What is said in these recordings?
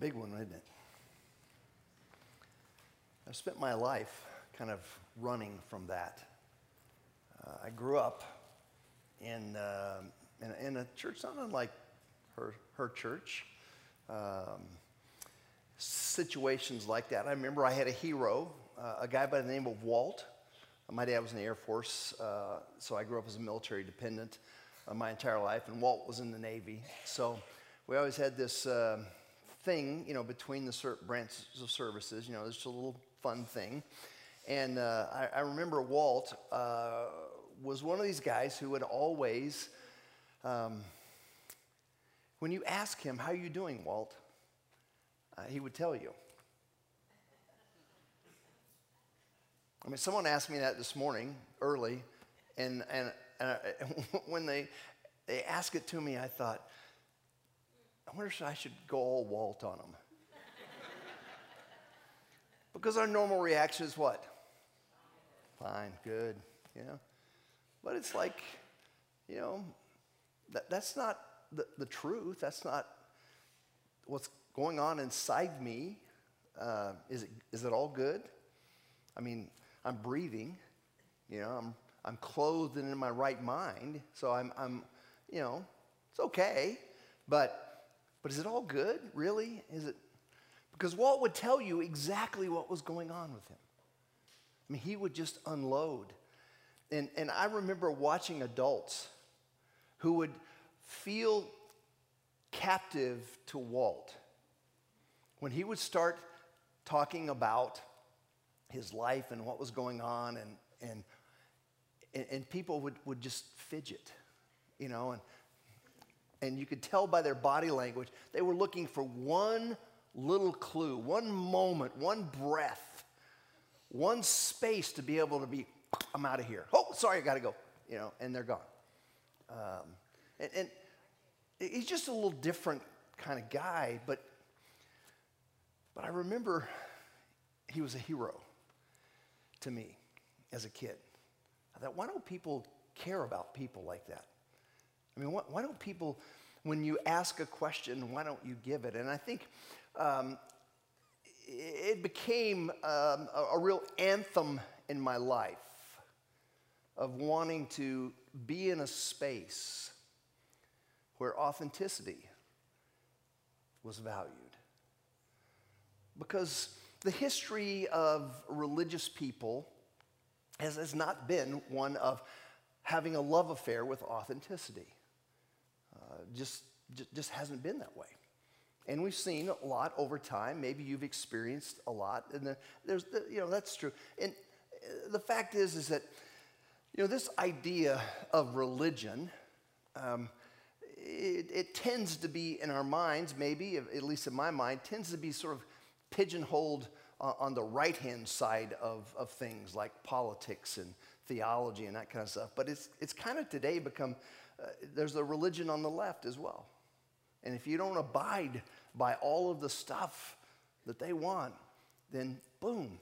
big one, isn't it? I've spent my life kind of running from that. Uh, I grew up in, uh, in, in, a church not unlike her, her church. Um, situations like that. I remember I had a hero, uh, a guy by the name of Walt. My dad was in the Air Force, uh, so I grew up as a military dependent uh, my entire life, and Walt was in the Navy. So we always had this uh, thing, you know, between the branches of services, you know, it's just a little fun thing. And uh, I, I, remember Walt uh, was one of these guys who would always, um, when you ask him, How are you doing, Walt? Uh, he would tell you. I mean, someone asked me that this morning early, and, and, and I, when they, they asked it to me, I thought, I wonder if I should go all Walt on them. because our normal reaction is what? Fine, good, you know. But it's like, you know, that, that's not the, the truth. That's not what's going on inside me. Uh, is, it, is it all good? I mean, I'm breathing, you know, I'm, I'm clothed and in my right mind, so I'm, I'm, you know, it's okay. But, but is it all good, really? Is it? Because Walt would tell you exactly what was going on with him. I mean, he would just unload. And, and I remember watching adults who would feel captive to Walt when he would start talking about his life and what was going on, and, and, and people would, would just fidget, you know, and, and you could tell by their body language, they were looking for one little clue, one moment, one breath, one space to be able to be, I'm out of here. Oh, sorry, I got to go, you know, and they're gone. Um, and, and he's just a little different kind of guy, but, but I remember he was a hero to me as a kid. I thought, why don't people care about people like that? I mean, why, why don't people, when you ask a question, why don't you give it? And I think um, it became um, a, a real anthem in my life of wanting to be in a space where authenticity was valued. Because the history of religious people has, has not been one of having a love affair with authenticity. Just, just, just hasn't been that way. And we've seen a lot over time. Maybe you've experienced a lot. And the, there's, the, you know, that's true. And uh, the fact is, is that, you know, this idea of religion, um, it, it, tends to be in our minds, maybe, at least in my mind, tends to be sort of pigeonholed uh, on the right hand side of, of things like politics and theology and that kind of stuff. But it's, it's kind of today become, uh, there's a religion on the left as well. And if you don't abide by all of the stuff that they want, then boom,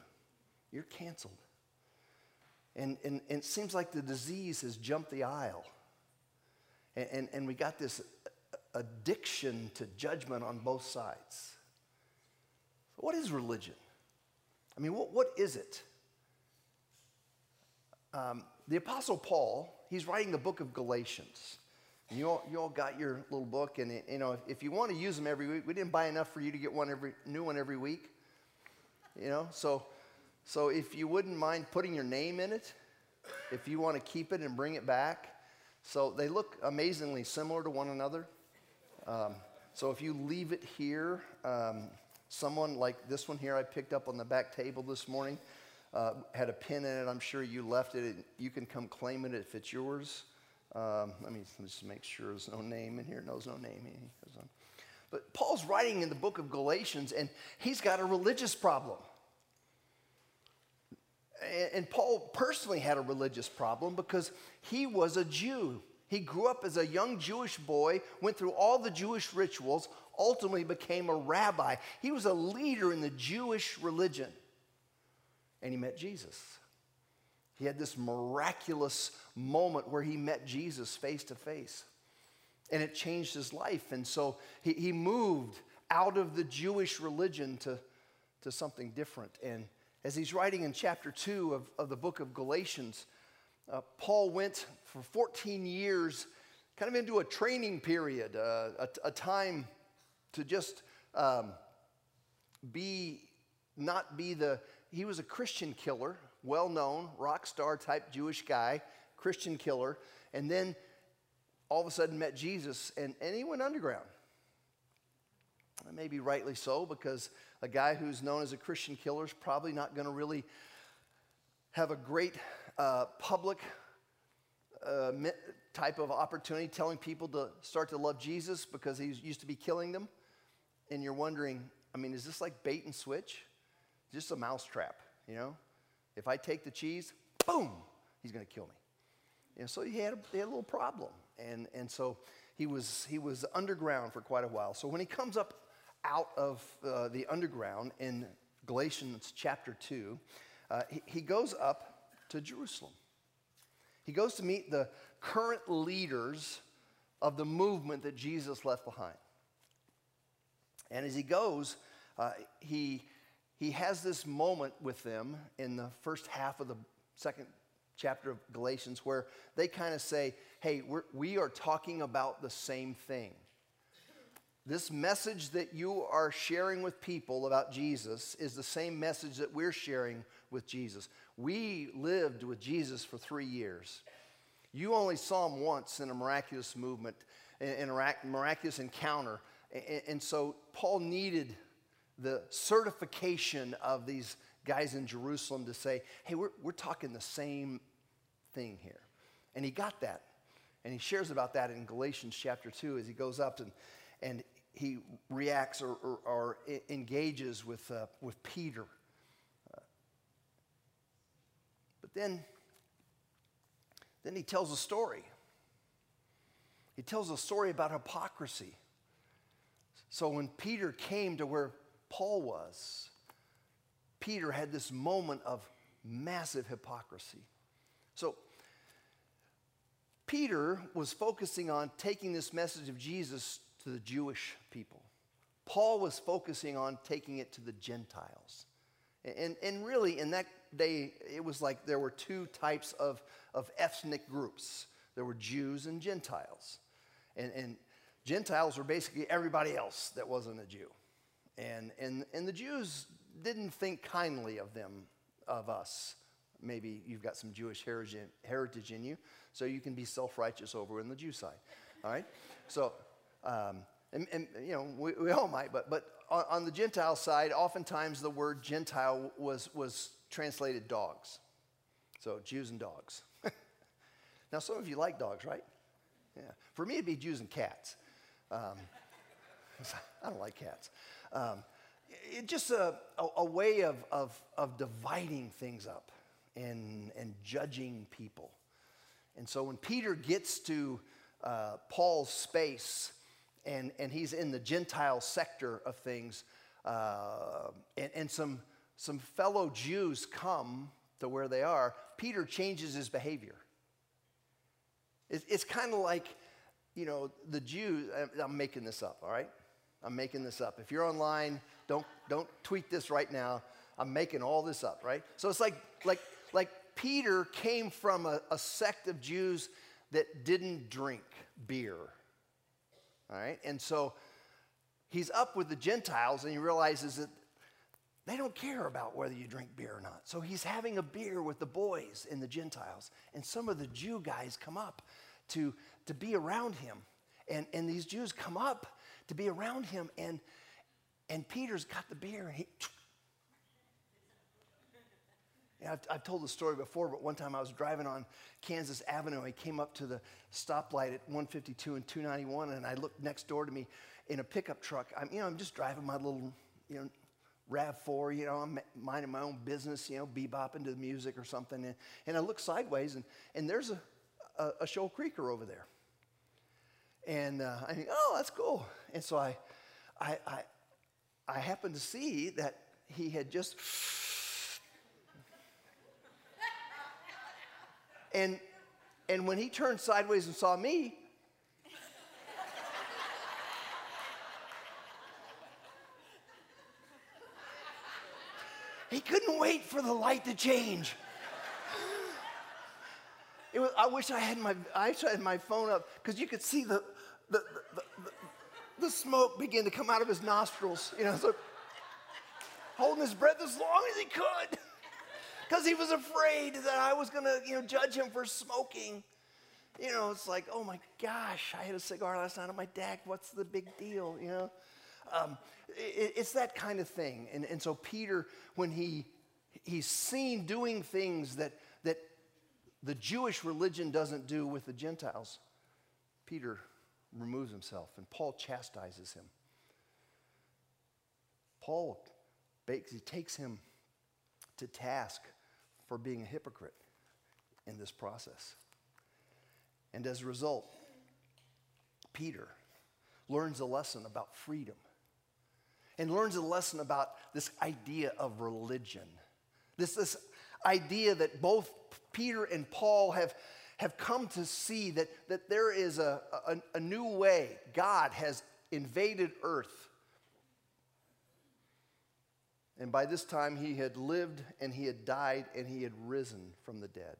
you're canceled. And, and, and it seems like the disease has jumped the aisle. And, and, and we got this addiction to judgment on both sides. What is religion? I mean, what, what is it? Um, the Apostle Paul, he's writing the book of Galatians. You all, you all got your little book, and you know, if, if you want to use them every week, we didn't buy enough for you to get one every new one every week. You know, so so if you wouldn't mind putting your name in it, if you want to keep it and bring it back, so they look amazingly similar to one another. Um, so if you leave it here, um, Someone like this one here I picked up on the back table this morning uh, had a pin in it. I'm sure you left it. You can come claim it if it's yours. Um, let me just make sure there's no name in here. No, there's no name. But Paul's writing in the book of Galatians, and he's got a religious problem. And Paul personally had a religious problem because he was a Jew. He grew up as a young Jewish boy, went through all the Jewish rituals, ultimately became a rabbi. He was a leader in the Jewish religion. And he met Jesus. He had this miraculous moment where he met Jesus face to face. And it changed his life. And so he, he moved out of the Jewish religion to, to something different. And as he's writing in chapter 2 of, of the book of Galatians, uh, Paul went for 14 years kind of into a training period, uh, a, a, time to just um, be, not be the, he was a Christian killer, well known, rock star type Jewish guy, Christian killer, and then all of a sudden met Jesus and, and he went underground. Maybe rightly so, because a guy who's known as a Christian killer is probably not going to really have a great uh, public uh, type of opportunity telling people to start to love Jesus because he used to be killing them. And you're wondering, I mean, is this like bait and switch? Just a mousetrap, you know? If I take the cheese, boom, he's going to kill me. And so he had, a, had a little problem. And, and so he was, he was underground for quite a while. So when he comes up out of uh, the underground in Galatians chapter 2, uh, he, he goes up to Jerusalem. He goes to meet the current leaders of the movement that Jesus left behind. And as he goes, uh, he, he has this moment with them in the first half of the second chapter of Galatians where they kind of say, hey, we're, we are talking about the same thing. This message that you are sharing with people about Jesus is the same message that we're sharing with Jesus. We lived with Jesus for three years. You only saw him once in a miraculous movement, in a miraculous encounter. And so Paul needed the certification of these guys in Jerusalem to say, hey, we're, we're talking the same thing here. And he got that. And he shares about that in Galatians chapter 2 as he goes up and, and he reacts or, or, or engages with, uh, with Peter. Uh, but then, then he tells a story. He tells a story about hypocrisy. So when Peter came to where Paul was, Peter had this moment of massive hypocrisy. So Peter was focusing on taking this message of Jesus to the Jewish people. Paul was focusing on taking it to the Gentiles. And, and really, in that day, it was like there were two types of, of ethnic groups there were Jews and Gentiles. And, and Gentiles were basically everybody else that wasn't a Jew. And, and, and the Jews didn't think kindly of them, of us. Maybe you've got some Jewish heritage in you, so you can be self righteous over in the Jew side. All right? So, um, and, and, you know, we, we, all might, but, but on, on, the Gentile side, oftentimes the word Gentile was, was translated dogs. So Jews and dogs. now, some of you like dogs, right? Yeah. For me, it'd be Jews and cats. Um, I don't like cats. Um, it's just a, a, a, way of, of, of dividing things up and, and judging people. And so when Peter gets to uh, Paul's space, and, and he's in the Gentile sector of things. Uh, and, and some, some fellow Jews come to where they are. Peter changes his behavior. It, it's kind of like, you know, the Jews, I'm making this up, all right? I'm making this up. If you're online, don't, don't tweet this right now. I'm making all this up, right? So it's like, like, like Peter came from a, a sect of Jews that didn't drink beer all right? And so he's up with the Gentiles and he realizes that they don't care about whether you drink beer or not. So he's having a beer with the boys and the Gentiles. And some of the Jew guys come up to, to be around him. And, and these Jews come up to be around him. And, and Peter's got the beer. And he, I've, I've, told the story before, but one time I was driving on Kansas Avenue. I came up to the stoplight at 152 and 291, and I looked next door to me in a pickup truck. I'm, you know, I'm just driving my little, you know, RAV4, you know, I'm minding my own business, you know, bebopping to the music or something. And, and I look sideways, and, and there's a, a, a Shoal Creeker over there. And uh, I think, oh, that's cool. And so I, I, I, I happened to see that he had just. and, and when he turned sideways and saw me, he couldn't wait for the light to change. It Was, I wish I had my, I had my phone up because you could see the, the, the, the, smoke begin to come out of his nostrils. You know, so holding his breath as long as he could because he was afraid that I was going to, you know, judge him for smoking. You know, it's like, oh my gosh, I had a cigar last night on my deck. What's the big deal? You know, um, it, it's that kind of thing. And, and so Peter, when he he's seen doing things that that the Jewish religion doesn't do with the Gentiles, Peter removes himself, and Paul chastises him. Paul, he takes him to task for being a hypocrite in this process. And as a result, Peter learns a lesson about freedom and learns a lesson about this idea of religion. This, this idea that both Peter and Paul have, have come to see that, that there is a, a, a new way. God has invaded earth. And by this time, he had lived and he had died and he had risen from the dead.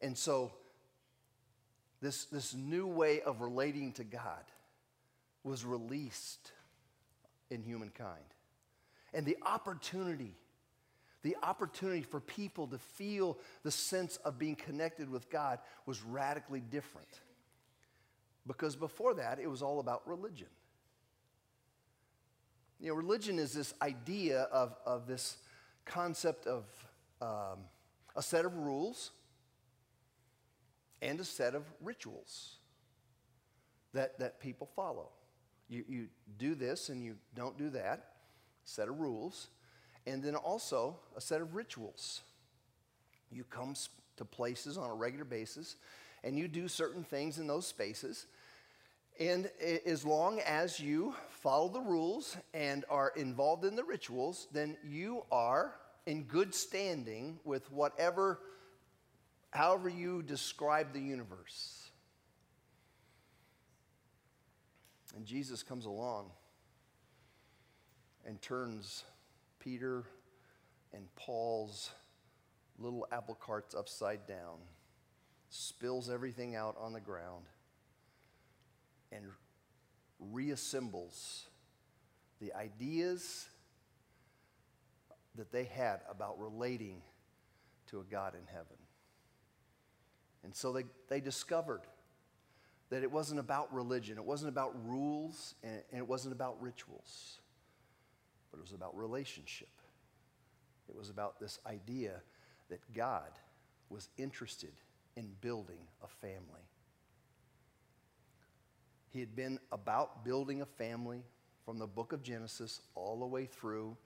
And so this, this new way of relating to God was released in humankind. And the opportunity, the opportunity for people to feel the sense of being connected with God was radically different. Because before that, it was all about religion. You know, religion is this idea of, of this concept of um, a set of rules and a set of rituals that, that people follow. You, you do this and you don't do that, set of rules, and then also a set of rituals. You come to places on a regular basis and you do certain things in those spaces. And as long as you follow the rules and are involved in the rituals, then you are in good standing with whatever however you describe the universe. And Jesus comes along and turns Peter and Paul's little apple carts upside down, spills everything out on the ground, and reassembles the ideas that they had about relating to a God in heaven. And so they, they discovered that it wasn't about religion, it wasn't about rules, and, and it wasn't about rituals, but it was about relationship. It was about this idea that God was interested in building a family. He had been about building a family from the book of Genesis all the way through,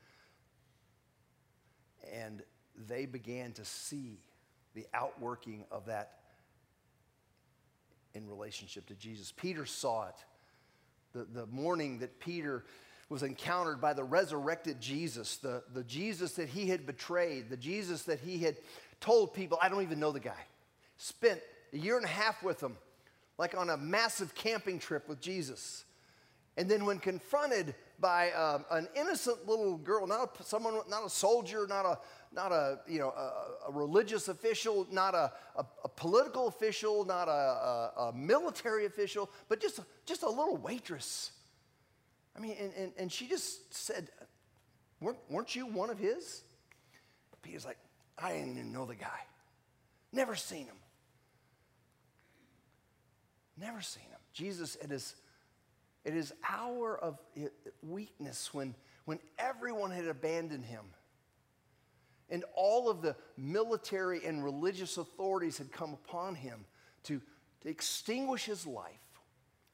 and they began to see the outworking of that in relationship to Jesus. Peter saw it. The, the morning that Peter was encountered by the resurrected Jesus, the, the Jesus that he had betrayed, the Jesus that he had told people, I don't even know the guy. Spent a year and a half with him, like on a massive camping trip with Jesus. And then, when confronted by um, an innocent little girl, not a, someone, not a soldier, not a, not a, you know, a, a religious official, not a, a, a political official, not a, military official, but just, just a little waitress. I mean, and, and, and she just said, weren't, weren't you one of his? Peter's like, I didn't even know the guy. Never seen him. Never seen him. Jesus at his, at his hour of weakness when, when everyone had abandoned him and all of the military and religious authorities had come upon him to, to extinguish his life.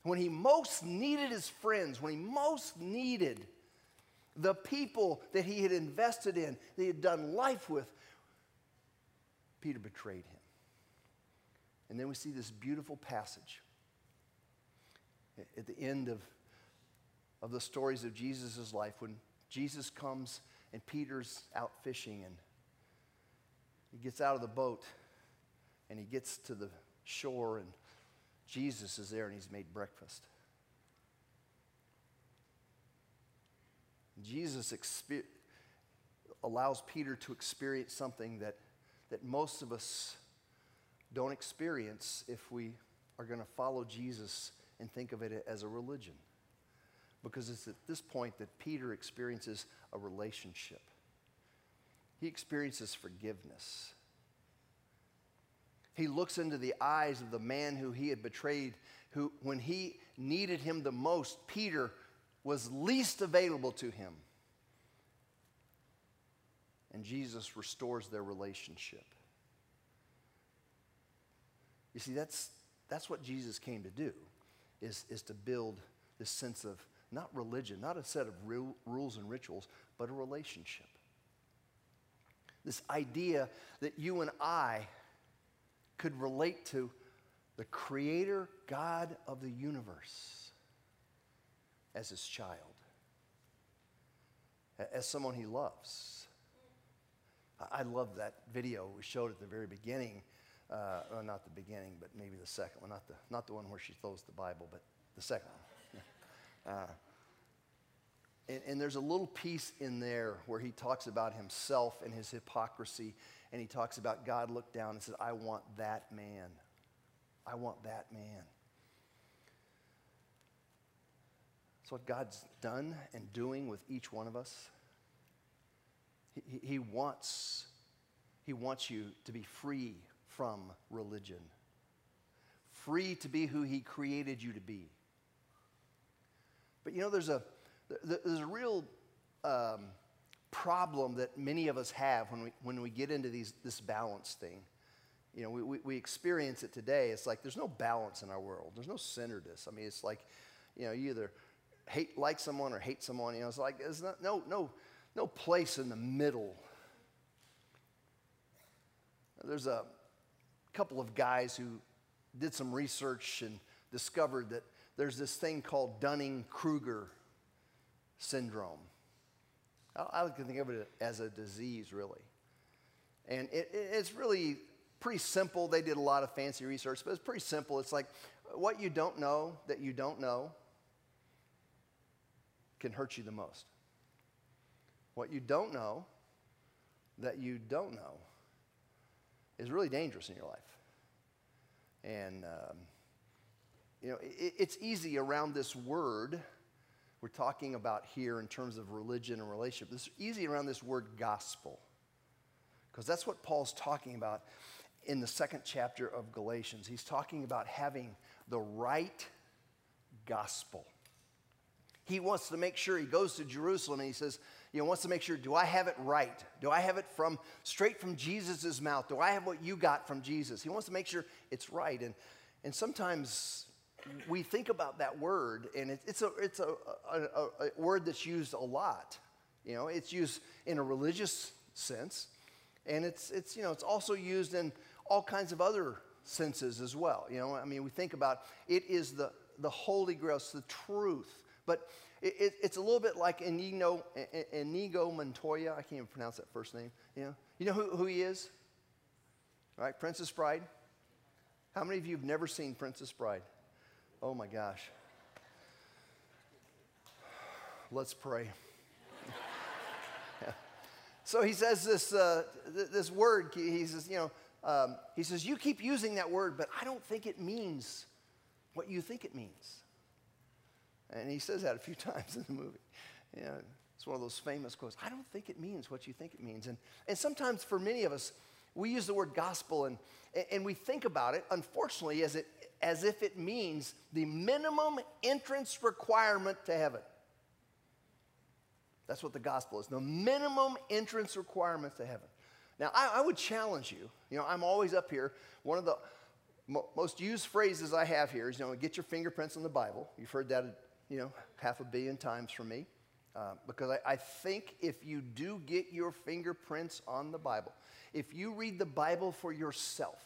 When he most needed his friends, when he most needed the people that he had invested in, that he had done life with, Peter betrayed him. And then we see this beautiful passage at the end of, of the stories of Jesus' life when Jesus comes and Peter's out fishing and he gets out of the boat and he gets to the shore and Jesus is there and he's made breakfast. Jesus allows Peter to experience something that, that most of us don't experience if we are going to follow Jesus and think of it as a religion. Because it's at this point that Peter experiences a relationship. He experiences forgiveness. He looks into the eyes of the man who he had betrayed, who, when he needed him the most, Peter was least available to him. And Jesus restores their relationship. You see, that's, that's what Jesus came to do, is, is to build this sense of not religion, not a set of real, rules and rituals, but a relationship. This idea that you and I could relate to the creator God of the universe as his child, as someone he loves. I love that video we showed at the very beginning. Uh, well, not the beginning, but maybe the second one. Not the, not the one where she throws the Bible, but the second one. Uh, and, and, there's a little piece in there where he talks about himself and his hypocrisy, and he talks about God looked down and said, I want that man. I want that man. That's what God's done and doing with each one of us. He, he, wants, he wants you to be free from religion, free to be who He created you to be. But you know, there's a, there's a real um, problem that many of us have when we, when we get into these, this balance thing. You know, we, we, we experience it today. It's like there's no balance in our world. There's no centeredness. I mean, it's like, you know, you either hate like someone or hate someone. You know, it's like there's no no no place in the middle. There's a couple of guys who did some research and discovered that there's this thing called Dunning Kruger syndrome. I, to think of it as a disease, really. And it, it's really pretty simple. They did a lot of fancy research, but it's pretty simple. It's like what you don't know that you don't know can hurt you the most. What you don't know that you don't know is really dangerous in your life. And, um, you know, it, it's easy around this word we're talking about here in terms of religion and relationship. It's easy around this word gospel because that's what Paul's talking about in the second chapter of Galatians. He's talking about having the right gospel. He wants to make sure he goes to Jerusalem and he says, you know, wants to make sure, do I have it right? Do I have it from straight from Jesus' mouth? Do I have what you got from Jesus? He wants to make sure it's right. And, and sometimes we think about that word, and it, it's, a, it's a, a, a, word that's used a lot. You know, it's used in a religious sense, and it's, it's, you know, it's also used in all kinds of other senses as well. You know, I mean, we think about it is the, the Holy Grail, it's the truth. But it, it, it's a little bit like Inigo, Inigo Montoya. I can't even pronounce that first name. You know, you know who, who he is? Right, Princess Bride. How many of you have never seen Princess Bride? Oh my gosh. Let's pray. So he says this, uh, th- this word, he says, you know, um, he says, You keep using that word, but I don't think it means what you think it means. And he says that a few times in the movie. You know, it's one of those famous quotes. I don't think it means what you think it means. And, and sometimes for many of us, we use the word gospel and, and we think about it, unfortunately, as, it, as if it means the minimum entrance requirement to heaven. That's what the gospel is the minimum entrance requirement to heaven. Now, I, I, would challenge you. You know, I'm always up here. One of the mo- most used phrases I have here is, you know, get your fingerprints on the Bible. You've heard that, you know, half a billion times from me. Uh, because I, I think if you do get your fingerprints on the Bible, if you read the Bible for yourself,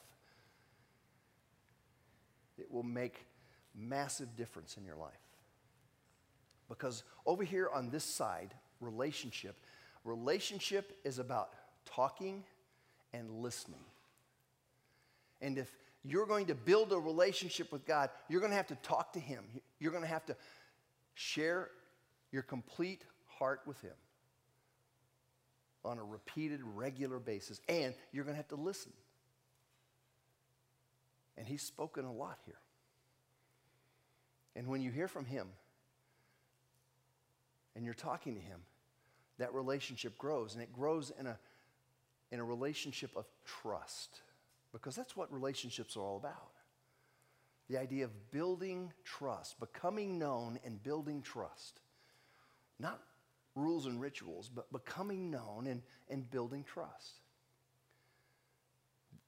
it will make massive difference in your life. Because over here on this side, relationship, relationship is about talking and listening. And if you're going to build a relationship with God, you're going to have to talk to Him. You're going to have to share your complete heart with Him. on a repeated, regular basis, and you're going to have to listen. And he's spoken a lot here. And when you hear from him and you're talking to him, that relationship grows, and it grows in a, in a relationship of trust, because that's what relationships are all about. The idea of building trust, becoming known and building trust. Not rules and rituals, but becoming known and, and building trust.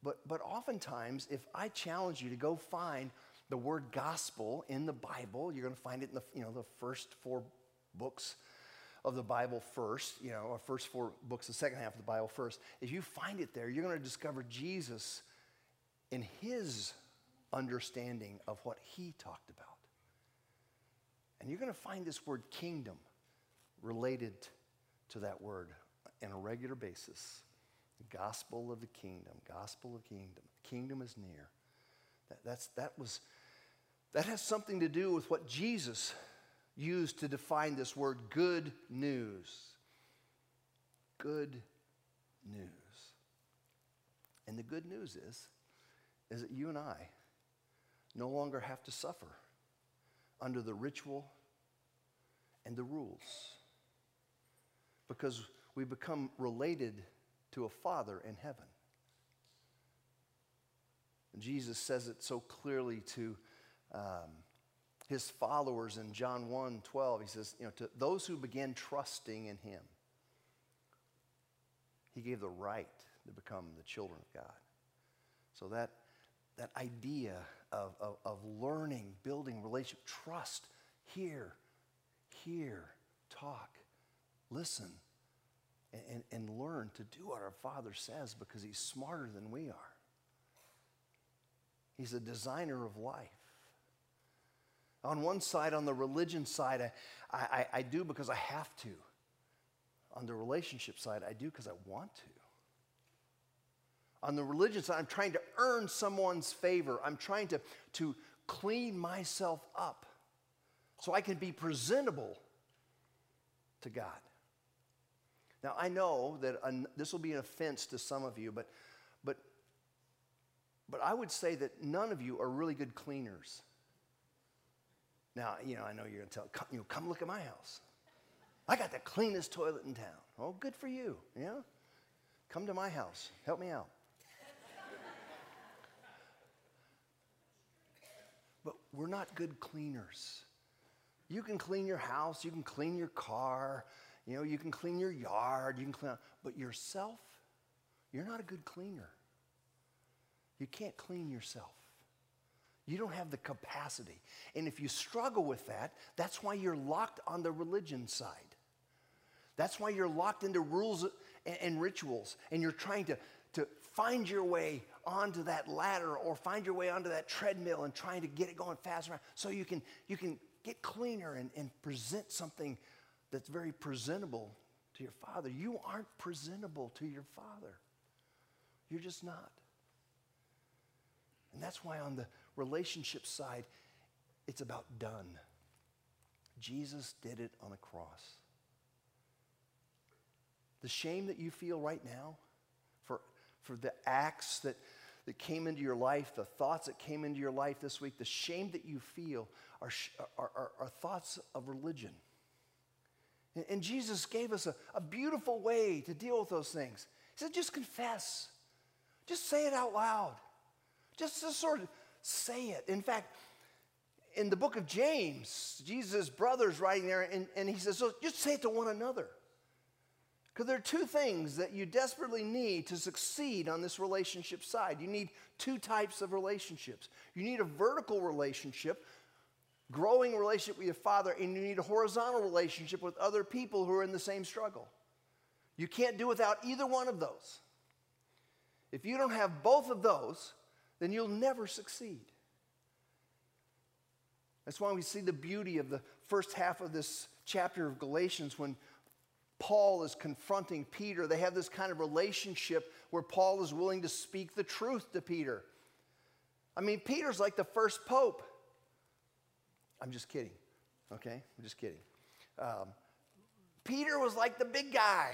But, but oftentimes, if I challenge you to go find the word gospel in the Bible, you're going to find it in the, you know, the first four books of the Bible first, you know, or first four books, the second half of the Bible first. If you find it there, you're going to discover Jesus in his understanding of what he talked about. And you're going to find this word kingdom related to that word on a regular basis. Gospel of the kingdom, gospel of kingdom. Kingdom is near. That, that's, that, was, that has something to do with what Jesus used to define this word good news. Good news. And the good news is, is that you and I no longer have to suffer under the ritual and the rules because we become related to a Father in heaven. And Jesus says it so clearly to um, his followers in John 1 12. He says, you know, to those who began trusting in him, he gave the right to become the children of God. So that, that idea of, of, of learning, building relationship, trust, hear, hear, talk, listen, and, and, learn to do what our Father says because He's smarter than we are. He's a designer of life. On one side, on the religion side, I, I, I do because I have to. On the relationship side, I do because I want to. On the religion side, I'm trying to earn someone's favor. I'm trying to, to clean myself up so I can be presentable to God. Now, I know that an, this will be an offense to some of you, but, but, but I would say that none of you are really good cleaners. Now, you know, I know you're going to tell, come, you know, come look at my house. I got the cleanest toilet in town. Oh, good for you, know? Come to my house. Help me out. but we're not good cleaners. You can clean your house, you can clean your car, you know, you can clean your yard, you can clean, but yourself, you're not a good cleaner. You can't clean yourself. You don't have the capacity. And if you struggle with that, that's why you're locked on the religion side. That's why you're locked into rules and, and rituals, and you're trying to, to find your way onto that ladder or find your way onto that treadmill and trying to get it going faster so you can, you can get cleaner and, and present something that's very presentable to your father. You aren't presentable to your father. You're just not. And that's why on the relationship side, it's about done. Jesus did it on a cross. The shame that you feel right now for, for the acts that, that came into your life, the thoughts that came into your life this week, the shame that you feel are, are, are, are thoughts of religion. And, and Jesus gave us a, a beautiful way to deal with those things. He said, just confess, just say it out loud, just, just sort of say it. In fact, in the book of James, Jesus' brother's writing there, and, and he says, so just say it to one another. Because there are two things that you desperately need to succeed on this relationship side. You need two types of relationships. You need a vertical relationship, growing relationship with your father, and you need a horizontal relationship with other people who are in the same struggle. You can't do without either one of those. If you don't have both of those, then you'll never succeed. That's why we see the beauty of the first half of this chapter of Galatians when Paul is confronting Peter. They have this kind of relationship where Paul is willing to speak the truth to Peter. I mean, Peter's like the first pope. I'm just kidding, okay? I'm just kidding. Um, Peter was like the big guy.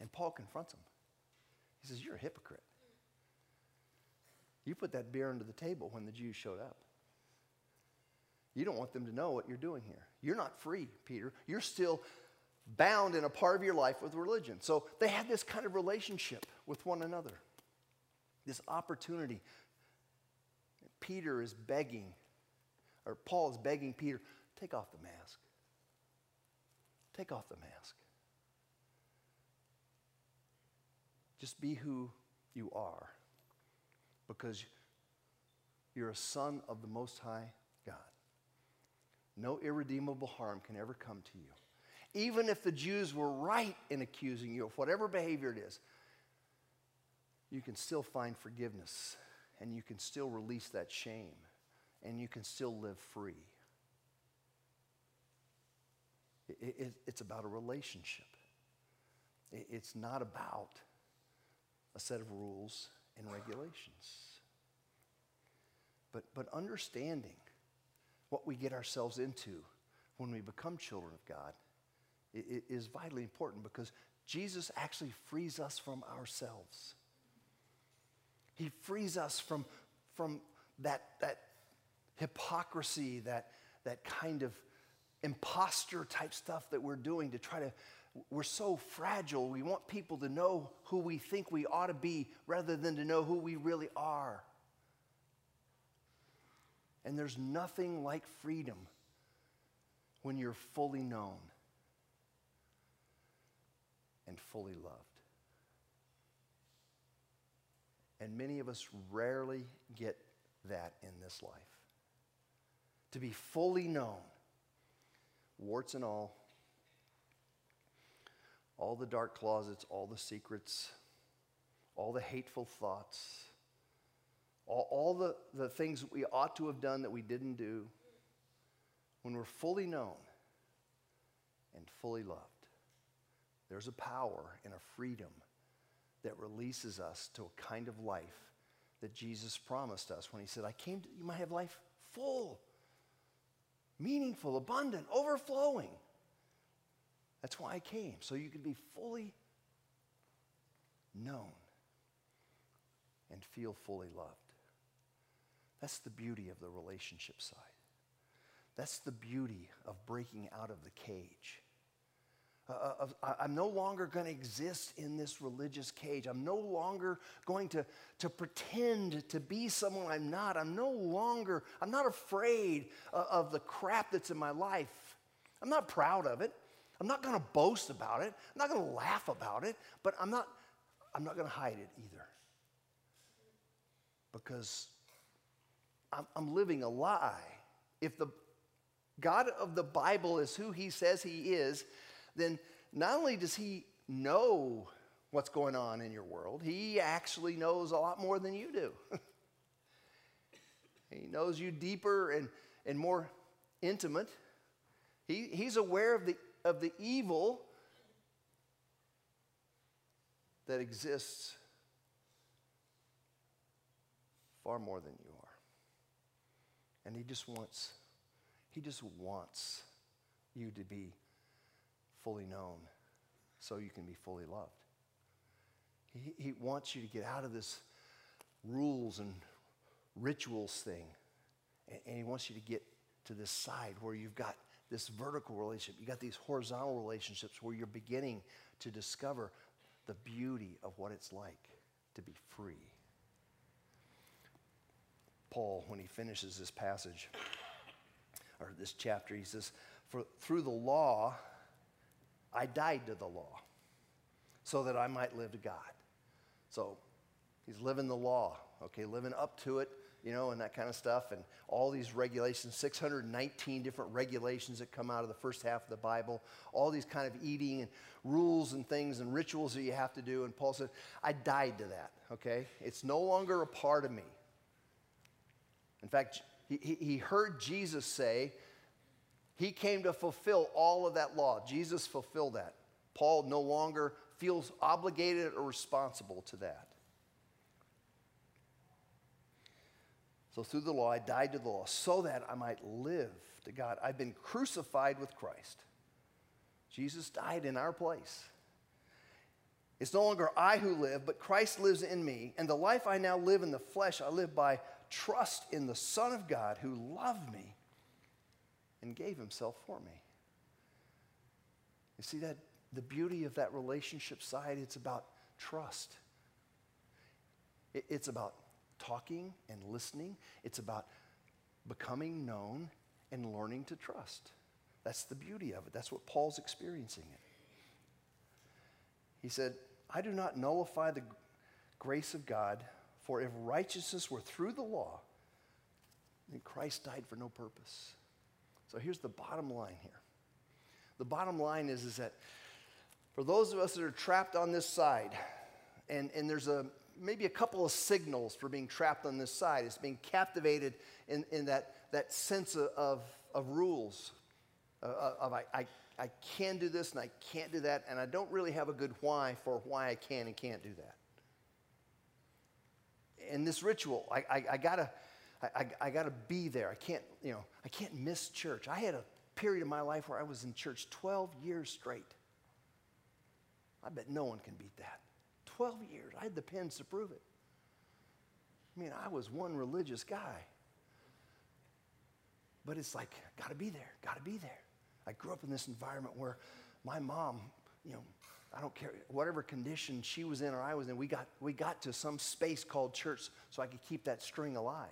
And Paul confronts him. He says, You're a hypocrite. You put that beer under the table when the Jews showed up. You don't want them to know what you're doing here. You're not free, Peter. You're still bound in a part of your life with religion. So they had this kind of relationship with one another, this opportunity. Peter is begging, or Paul is begging Peter, take off the mask. Take off the mask. Just be who you are because you're a son of the Most High God. No irredeemable harm can ever come to you. Even if the Jews were right in accusing you of whatever behavior it is, you can still find forgiveness and you can still release that shame and you can still live free. It, it, it's about a relationship. It, it's not about a set of rules and regulations. But, but understanding what we get ourselves into when we become children of God is vitally important because Jesus actually frees us from ourselves. He frees us from, from that, that hypocrisy, that, that kind of imposter type stuff that we're doing to try to we're so fragile. We want people to know who we think we ought to be rather than to know who we really are. And there's nothing like freedom when you're fully known and fully loved. And many of us rarely get that in this life. To be fully known, warts and all, all the dark closets, all the secrets, all the hateful thoughts, all, all the, the things we ought to have done that we didn't do, when we're fully known and fully loved, there's a power and a freedom that releases us to a kind of life that Jesus promised us when he said, I came to, you might have life full, meaningful, abundant, overflowing. That's why I came, so you can be fully known and feel fully loved. That's the beauty of the relationship side. That's the beauty of breaking out of the cage. Uh, uh of, I'm no longer going to exist in this religious cage. I'm no longer going to, to pretend to be someone I'm not. I'm no longer, I'm not afraid of, of the crap that's in my life. I'm not proud of it. I'm not going to boast about it. I'm not going to laugh about it, but I'm not, I'm not going to hide it either. Because I'm, I'm living a lie. If the God of the Bible is who he says he is, then not only does he know what's going on in your world, he actually knows a lot more than you do. he knows you deeper and, and more intimate. He, he's aware of the of the evil that exists far more than you are. And he just wants, he just wants you to be fully known so you can be fully loved. He, he wants you to get out of this rules and rituals thing. And, and he wants you to get to this side where you've got this vertical relationship. You got these horizontal relationships where you're beginning to discover the beauty of what it's like to be free. Paul, when he finishes this passage or this chapter, he says, For through the law, I died to the law so that I might live to God. So he's living the law, okay, living up to it you know, and that kind of stuff, and all these regulations 619 different regulations that come out of the first half of the Bible, all these kind of eating and rules and things and rituals that you have to do. And Paul said, I died to that, okay? It's no longer a part of me. In fact, he, he heard Jesus say, he came to fulfill all of that law. Jesus fulfilled that. Paul no longer feels obligated or responsible to that. So through the law, I died to the law so that I might live to God. I've been crucified with Christ. Jesus died in our place. It's no longer I who live, but Christ lives in me. And the life I now live in the flesh, I live by trust in the Son of God who loved me and gave himself for me. You see that the beauty of that relationship side, it's about trust. It's about talking and listening. It's about becoming known and learning to trust. That's the beauty of it. That's what Paul's experiencing it. He said, I do not nullify the grace of God, for if righteousness were through the law, then Christ died for no purpose. So here's the bottom line here. The bottom line is, is that for those of us that are trapped on this side, and, and there's a maybe a couple of signals for being trapped on this side. It's being captivated in, in that, that sense of, of, rules, uh, of I, I, I can do this and I can't do that, and I don't really have a good why for why I can and can't do that. In this ritual, I, I, I gotta, I, I, gotta be there. I can't, you know, I can't miss church. I had a period of my life where I was in church 12 years straight. I bet no one can beat that. 12 years. I had the pens to prove it. I mean, I was one religious guy. But it's like, gotta be there, gotta be there. I grew up in this environment where my mom, you know, I don't care, whatever condition she was in or I was in, we got, we got to some space called church so I could keep that string alive.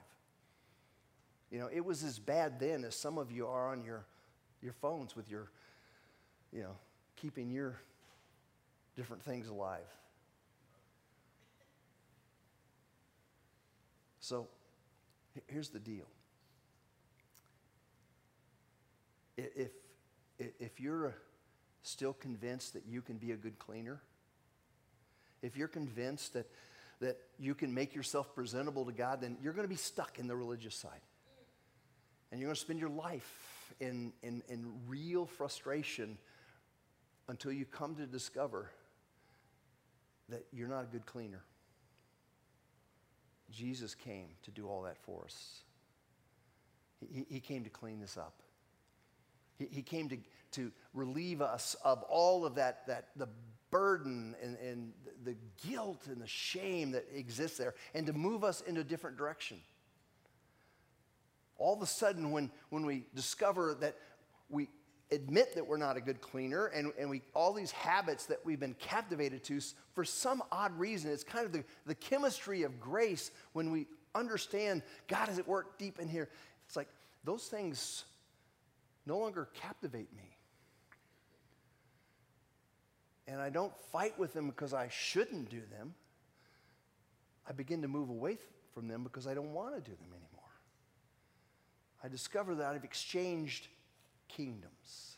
You know, it was as bad then as some of you are on your, your phones with your, you know, keeping your different things alive. So here's the deal. If if you're still convinced that you can be a good cleaner, if you're convinced that, that you can make yourself presentable to God, then you're going to be stuck in the religious side. And you're going to spend your life in, in, in real frustration until you come to discover that you're not a good cleaner. Jesus came to do all that for us. He, he came to clean this up. He, he came to, to relieve us of all of that, that the burden and, and the guilt and the shame that exists there and to move us in a different direction. All of a sudden, when, when we discover that we admit that we're not a good cleaner and, and we, all these habits that we've been captivated to, for some odd reason, it's kind of the, the chemistry of grace when we understand God is at work deep in here. It's like those things no longer captivate me. And I don't fight with them because I shouldn't do them. I begin to move away from them because I don't want to do them anymore. I discover that I've exchanged kingdoms.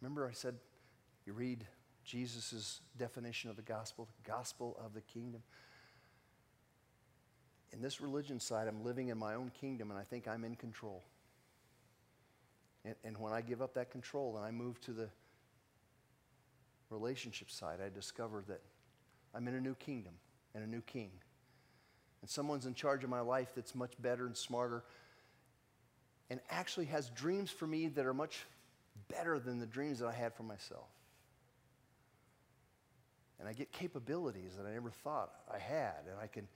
Remember, I said, you read Jesus' definition of the gospel, the gospel of the kingdom. In this religion side, I'm living in my own kingdom and I think I'm in control. And, and when I give up that control and I move to the relationship side, I discover that I'm in a new kingdom and a new king. And someone's in charge of my life that's much better and smarter and actually has dreams for me that are much better than the dreams that I had for myself. And I get capabilities that I never thought I had, and I can,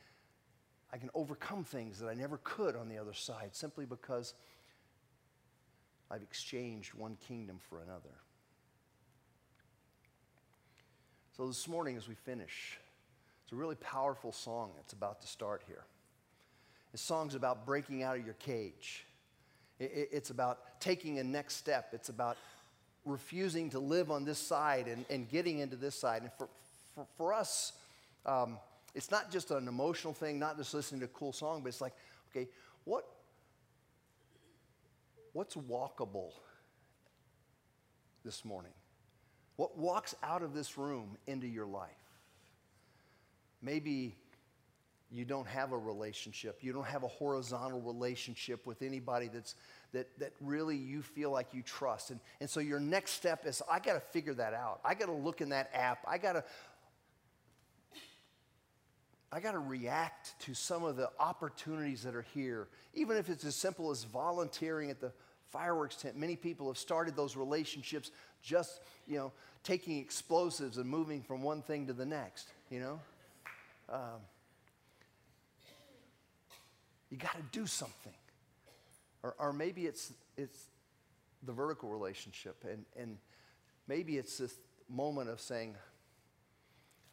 I can overcome things that I never could on the other side simply because I've exchanged one kingdom for another. So this morning, as we finish, it's a really powerful song that's about to start here. This song's about breaking out of your cage. It's about taking a next step. It's about refusing to live on this side and, and getting into this side. And for, for, for us, um, it's not just an emotional thing, not just listening to a cool song, but it's like, okay, what, what's walkable this morning? What walks out of this room into your life? Maybe you don't have a relationship. You don't have a horizontal relationship with anybody that's, that, that really you feel like you trust. And, and so your next step is I got to figure that out. I got to look in that app. I got to I got to react to some of the opportunities that are here, even if it's as simple as volunteering at the fireworks tent. Many people have started those relationships just, you know, taking explosives and moving from one thing to the next, you know? Um, you got to do something. Or, or maybe it's, it's the vertical relationship, and, and maybe it's this moment of saying,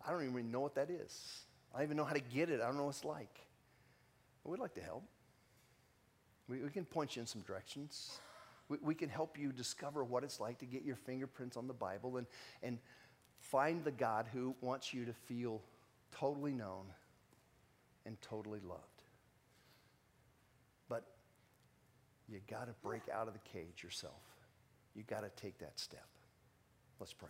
I don't even know what that is. I don't even know how to get it. I don't know what it's like. We'd like to help. We, we can point you in some directions. We, we can help you discover what it's like to get your fingerprints on the Bible and, and find the God who wants you to feel totally known and totally loved. But you got to break out of the cage yourself. You got to take that step. Let's pray.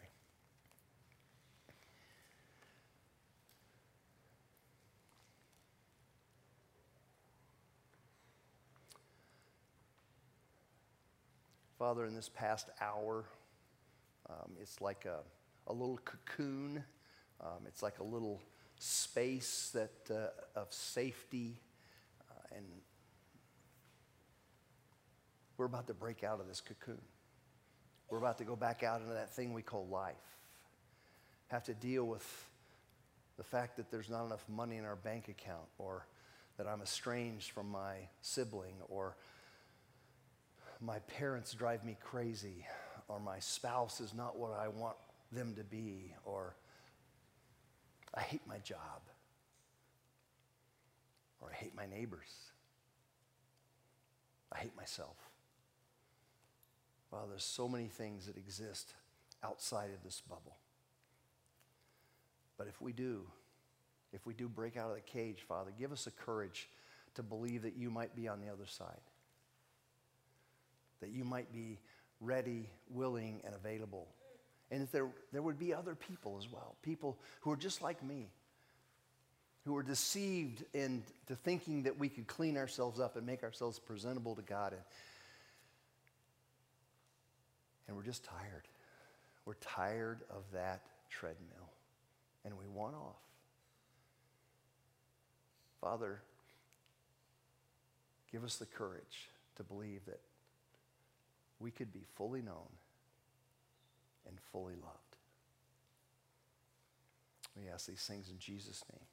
Father, in this past hour, um, it's like a, a little cocoon. Um, it's like a little space that, uh, of safety. Uh, and we're about to break out of this cocoon. We're about to go back out into that thing we call life. Have to deal with the fact that there's not enough money in our bank account, or that I'm estranged from my sibling, or my parents drive me crazy, or my spouse is not what I want them to be, or I hate my job, or I hate my neighbors, I hate myself. Well, there's so many things that exist outside of this bubble. But if we do, if we do break out of the cage, Father, give us the courage to believe that you might be on the other side that you might be ready, willing, and available. And that there, there would be other people as well, people who are just like me, who are deceived into thinking that we could clean ourselves up and make ourselves presentable to God. And, and we're just tired. We're tired of that treadmill, and we want off. Father, give us the courage to believe that we could be fully known and fully loved. We ask these things in Jesus' name.